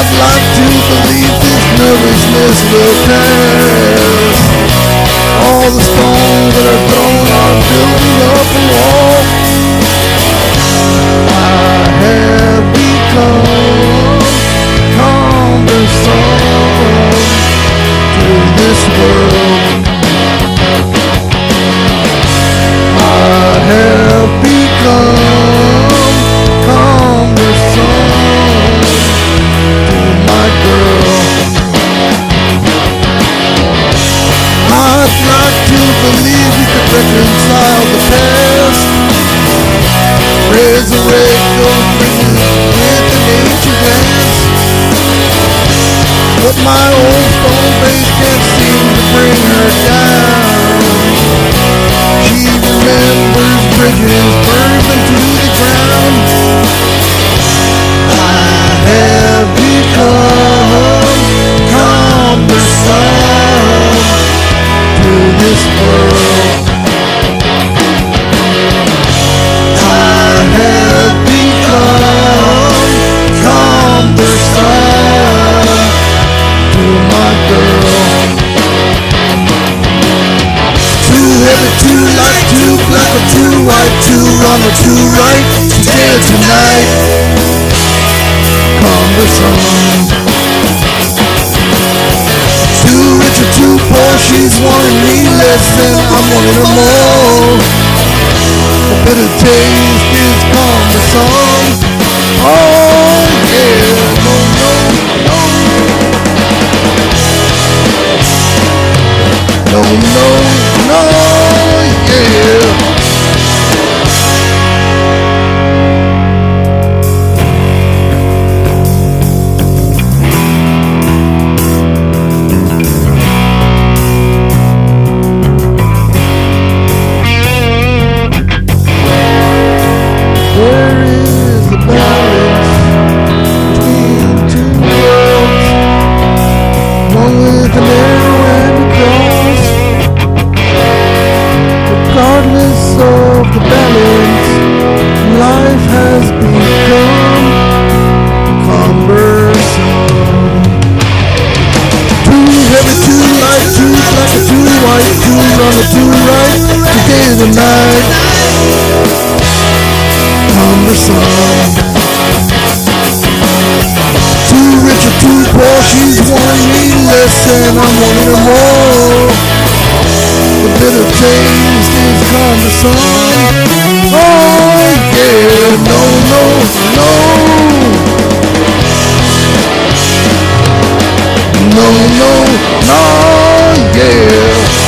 I'd like to believe this nervousness will pass All the stones that are thrown are building up a wall. I have become cumbersome to this world. Resurrect those bridges with an ancient glance. But my old stone face can't seem to bring her down. She remembers black or too white, too wrong or too right. Today or tonight, cumbersome. Too rich or too poor, she's wanting me less than I'm wanting her more. A bitter taste is cumbersome. Oh to right today and the night. Humble. Too rich or too poor, she's wanting me less and I'm wanting her more. The bitter taste is humble. Oh yeah, no, no, no. No, no, no, yeah.